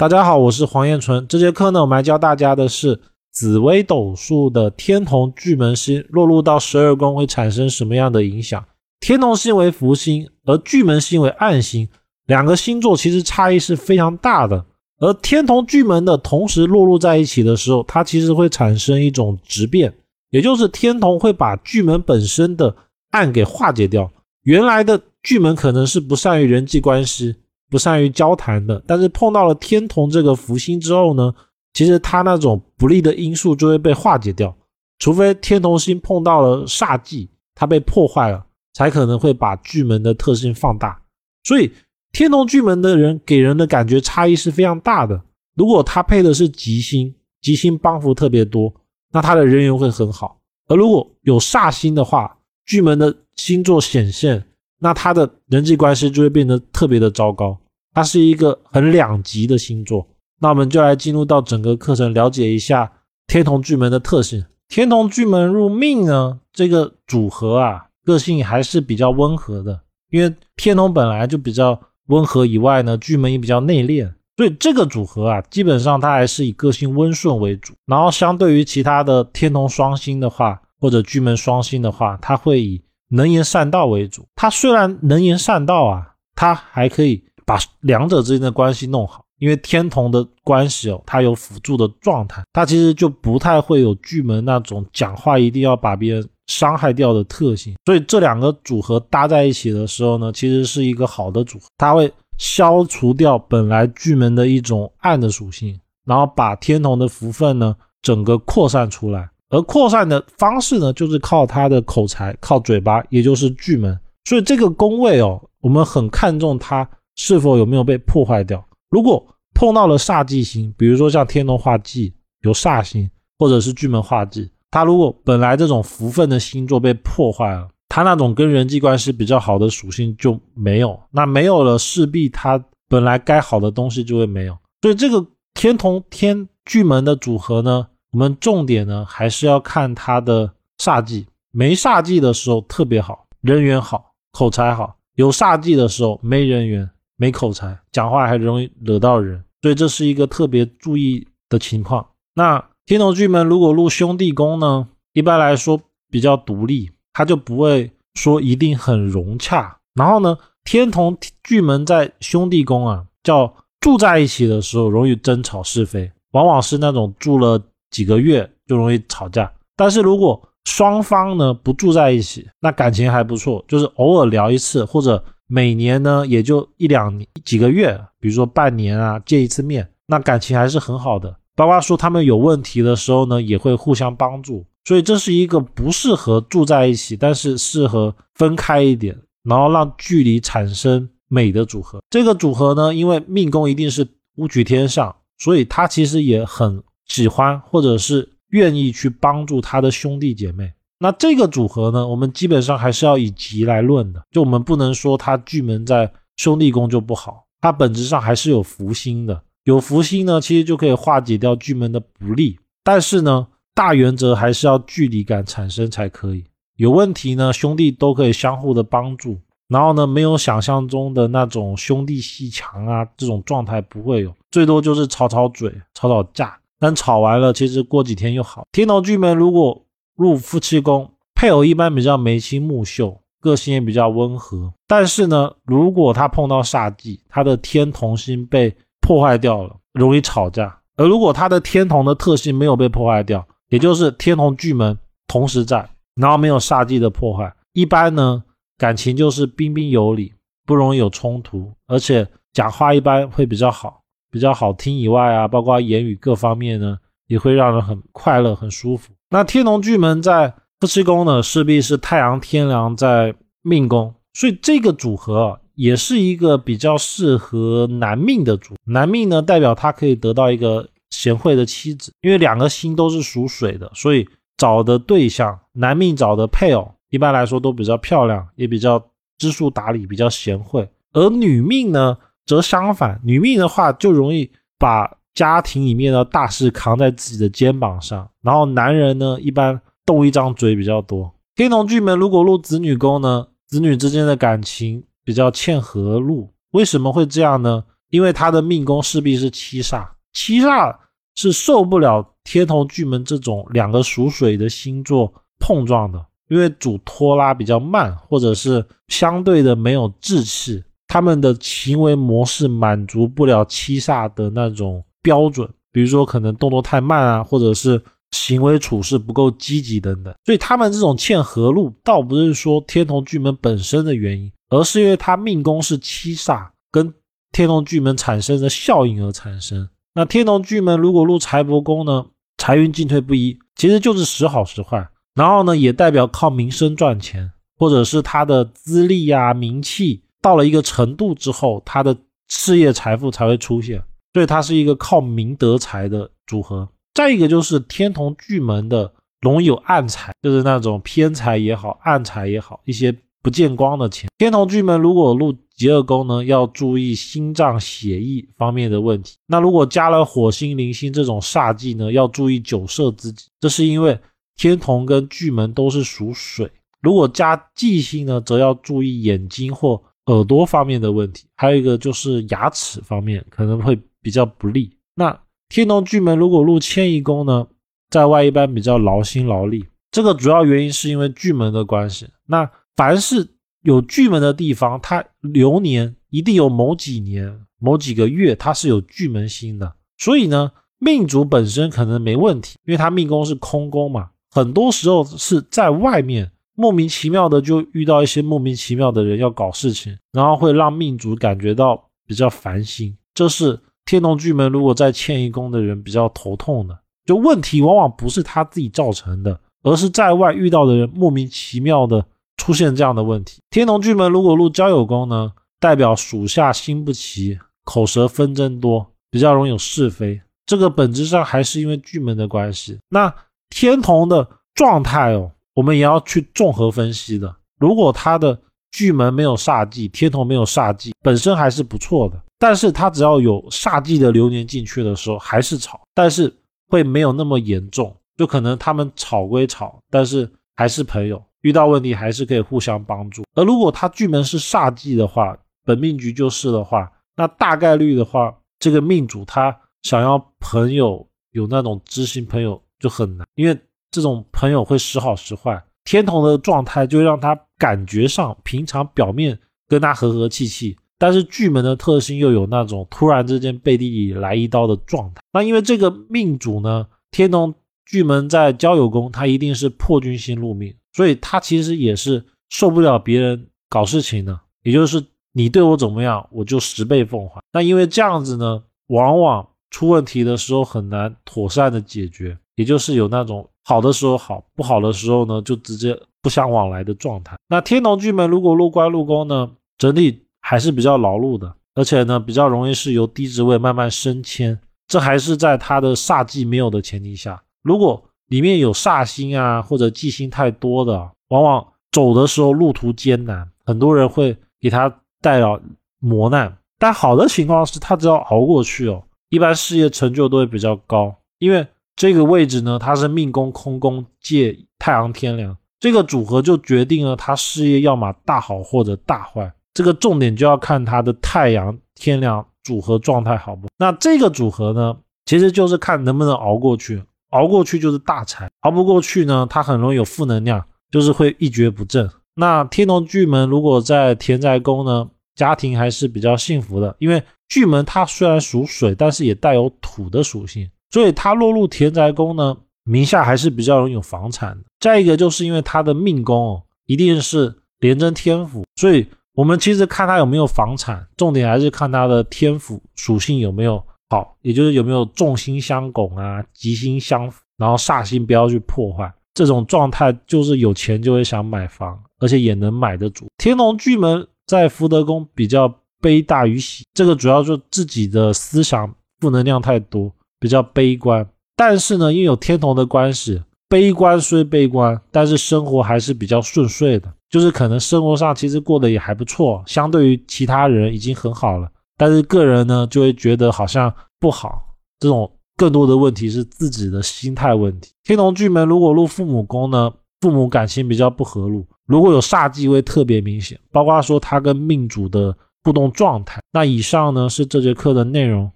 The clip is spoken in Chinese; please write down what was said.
大家好，我是黄彦纯。这节课呢，我们来教大家的是紫微斗数的天同巨门星落入到十二宫会产生什么样的影响。天同星为福星，而巨门星为暗星，两个星座其实差异是非常大的。而天同巨门的同时落入在一起的时候，它其实会产生一种质变，也就是天同会把巨门本身的暗给化解掉。原来的巨门可能是不善于人际关系。不善于交谈的，但是碰到了天同这个福星之后呢，其实他那种不利的因素就会被化解掉。除非天同星碰到了煞忌，它被破坏了，才可能会把巨门的特性放大。所以天同巨门的人给人的感觉差异是非常大的。如果他配的是吉星，吉星帮扶特别多，那他的人缘会很好；而如果有煞星的话，巨门的星座显现。那他的人际关系就会变得特别的糟糕，它是一个很两极的星座。那我们就来进入到整个课程，了解一下天同巨门的特性。天同巨门入命呢，这个组合啊，个性还是比较温和的，因为天同本来就比较温和，以外呢，巨门也比较内敛，所以这个组合啊，基本上它还是以个性温顺为主。然后相对于其他的天同双星的话，或者巨门双星的话，它会以能言善道为主，它虽然能言善道啊，它还可以把两者之间的关系弄好，因为天同的关系哦，它有辅助的状态，它其实就不太会有巨门那种讲话一定要把别人伤害掉的特性，所以这两个组合搭在一起的时候呢，其实是一个好的组合，它会消除掉本来巨门的一种暗的属性，然后把天同的福分呢整个扩散出来。而扩散的方式呢，就是靠他的口才，靠嘴巴，也就是巨门。所以这个宫位哦，我们很看重它是否有没有被破坏掉。如果碰到了煞忌星，比如说像天龙化忌有煞星，或者是巨门化忌，它如果本来这种福分的星座被破坏了，它那种跟人际关系比较好的属性就没有，那没有了，势必它本来该好的东西就会没有。所以这个天同天巨门的组合呢？我们重点呢，还是要看他的煞忌。没煞忌的时候特别好，人缘好，口才好；有煞忌的时候没人缘，没口才，讲话还容易惹到人。所以这是一个特别注意的情况。那天同巨门如果入兄弟宫呢，一般来说比较独立，他就不会说一定很融洽。然后呢，天同巨门在兄弟宫啊，叫住在一起的时候容易争吵是非，往往是那种住了。几个月就容易吵架，但是如果双方呢不住在一起，那感情还不错，就是偶尔聊一次，或者每年呢也就一两几个月，比如说半年啊见一次面，那感情还是很好的。包括说他们有问题的时候呢，也会互相帮助，所以这是一个不适合住在一起，但是适合分开一点，然后让距离产生美的组合。这个组合呢，因为命宫一定是武曲天上，所以他其实也很。喜欢或者是愿意去帮助他的兄弟姐妹，那这个组合呢，我们基本上还是要以吉来论的。就我们不能说他巨门在兄弟宫就不好，它本质上还是有福星的。有福星呢，其实就可以化解掉巨门的不利。但是呢，大原则还是要距离感产生才可以。有问题呢，兄弟都可以相互的帮助。然后呢，没有想象中的那种兄弟戏强啊，这种状态不会有，最多就是吵吵嘴、吵吵架。但吵完了，其实过几天又好。天同巨门如果入夫妻宫，配偶一般比较眉清目秀，个性也比较温和。但是呢，如果他碰到煞忌，他的天同星被破坏掉了，容易吵架。而如果他的天同的特性没有被破坏掉，也就是天同巨门同时在，然后没有煞忌的破坏，一般呢感情就是彬彬有礼，不容易有冲突，而且讲话一般会比较好。比较好听以外啊，包括言语各方面呢，也会让人很快乐、很舒服。那天龙巨门在夫妻宫呢，势必是太阳天梁在命宫，所以这个组合也是一个比较适合男命的组。男命呢，代表他可以得到一个贤惠的妻子，因为两个星都是属水的，所以找的对象，男命找的配偶，一般来说都比较漂亮，也比较知书达理，比较贤惠。而女命呢？则相反，女命的话就容易把家庭里面的大事扛在自己的肩膀上，然后男人呢一般动一张嘴比较多。天同巨门如果入子女宫呢，子女之间的感情比较欠和睦。为什么会这样呢？因为他的命宫势必是七煞，七煞是受不了天同巨门这种两个属水的星座碰撞的，因为主拖拉比较慢，或者是相对的没有志气，他们的行为模式满足不了七煞的那种标准，比如说可能动作太慢啊，或者是行为处事不够积极等等，所以他们这种欠合路，倒不是说天同巨门本身的原因，而是因为他命宫是七煞跟。天同巨门产生的效应而产生。那天同巨门如果入财帛宫呢，财运进退不一，其实就是时好时坏。然后呢，也代表靠名声赚钱，或者是他的资历啊、名气到了一个程度之后，他的事业财富才会出现。所以它是一个靠明得财的组合。再一个就是天同巨门的容易有暗财，就是那种偏财也好、暗财也好，一些不见光的钱。天同巨门如果入极恶宫呢，要注意心脏血液方面的问题。那如果加了火星、铃星这种煞忌呢，要注意酒色之己。这是因为天同跟巨门都是属水。如果加忌星呢，则要注意眼睛或耳朵方面的问题。还有一个就是牙齿方面可能会比较不利。那天同巨门如果入迁移宫呢，在外一般比较劳心劳力。这个主要原因是因为巨门的关系。那凡是有巨门的地方，它流年一定有某几年、某几个月，它是有巨门星的。所以呢，命主本身可能没问题，因为他命宫是空宫嘛。很多时候是在外面莫名其妙的就遇到一些莫名其妙的人要搞事情，然后会让命主感觉到比较烦心。这是天同巨门如果在迁移宫的人比较头痛的。就问题往往不是他自己造成的，而是在外遇到的人莫名其妙的。出现这样的问题，天同巨门如果入交友宫呢，代表属下心不齐，口舌纷争多，比较容易有是非。这个本质上还是因为巨门的关系。那天同的状态哦，我们也要去综合分析的。如果他的巨门没有煞忌，天同没有煞忌，本身还是不错的。但是他只要有煞忌的流年进去的时候，还是吵，但是会没有那么严重，就可能他们吵归吵，但是还是朋友。遇到问题还是可以互相帮助，而如果他巨门是煞忌的话，本命局就是的话，那大概率的话，这个命主他想要朋友有那种知心朋友就很难，因为这种朋友会时好时坏。天同的状态就让他感觉上平常表面跟他和和气气，但是巨门的特性又有那种突然之间背地里来一刀的状态。那因为这个命主呢，天同巨门在交友宫，他一定是破军星入命。所以他其实也是受不了别人搞事情的，也就是你对我怎么样，我就十倍奉还。那因为这样子呢，往往出问题的时候很难妥善的解决，也就是有那种好的时候好，不好的时候呢，就直接不相往来的状态。那天同巨门如果入官入宫呢，整体还是比较劳碌的，而且呢，比较容易是由低职位慢慢升迁，这还是在他的煞忌没有的前提下，如果。里面有煞星啊，或者忌星太多的，往往走的时候路途艰难，很多人会给他带来磨难。但好的情况是他只要熬过去哦，一般事业成就都会比较高。因为这个位置呢，它是命宫空宫借太阳天梁，这个组合就决定了他事业要么大好或者大坏。这个重点就要看他的太阳天梁组合状态好不？那这个组合呢，其实就是看能不能熬过去。熬过去就是大财，熬不过去呢，他很容易有负能量，就是会一蹶不振。那天同巨门如果在田宅宫呢，家庭还是比较幸福的，因为巨门它虽然属水，但是也带有土的属性，所以他落入田宅宫呢，名下还是比较容易有房产的。再一个就是因为他的命宫哦，一定是廉贞天府，所以我们其实看他有没有房产，重点还是看他的天府属性有没有。好，也就是有没有重星相拱啊，吉星相辅，然后煞星不要去破坏，这种状态就是有钱就会想买房，而且也能买得住。天龙巨门在福德宫比较悲大于喜，这个主要就自己的思想负能量太多，比较悲观。但是呢，因为有天同的关系，悲观虽悲观，但是生活还是比较顺遂的，就是可能生活上其实过得也还不错，相对于其他人已经很好了。但是个人呢，就会觉得好像不好。这种更多的问题是自己的心态问题。天同巨门如果入父母宫呢，父母感情比较不和睦，如果有煞忌会特别明显。包括说他跟命主的互动状态。那以上呢是这节课的内容。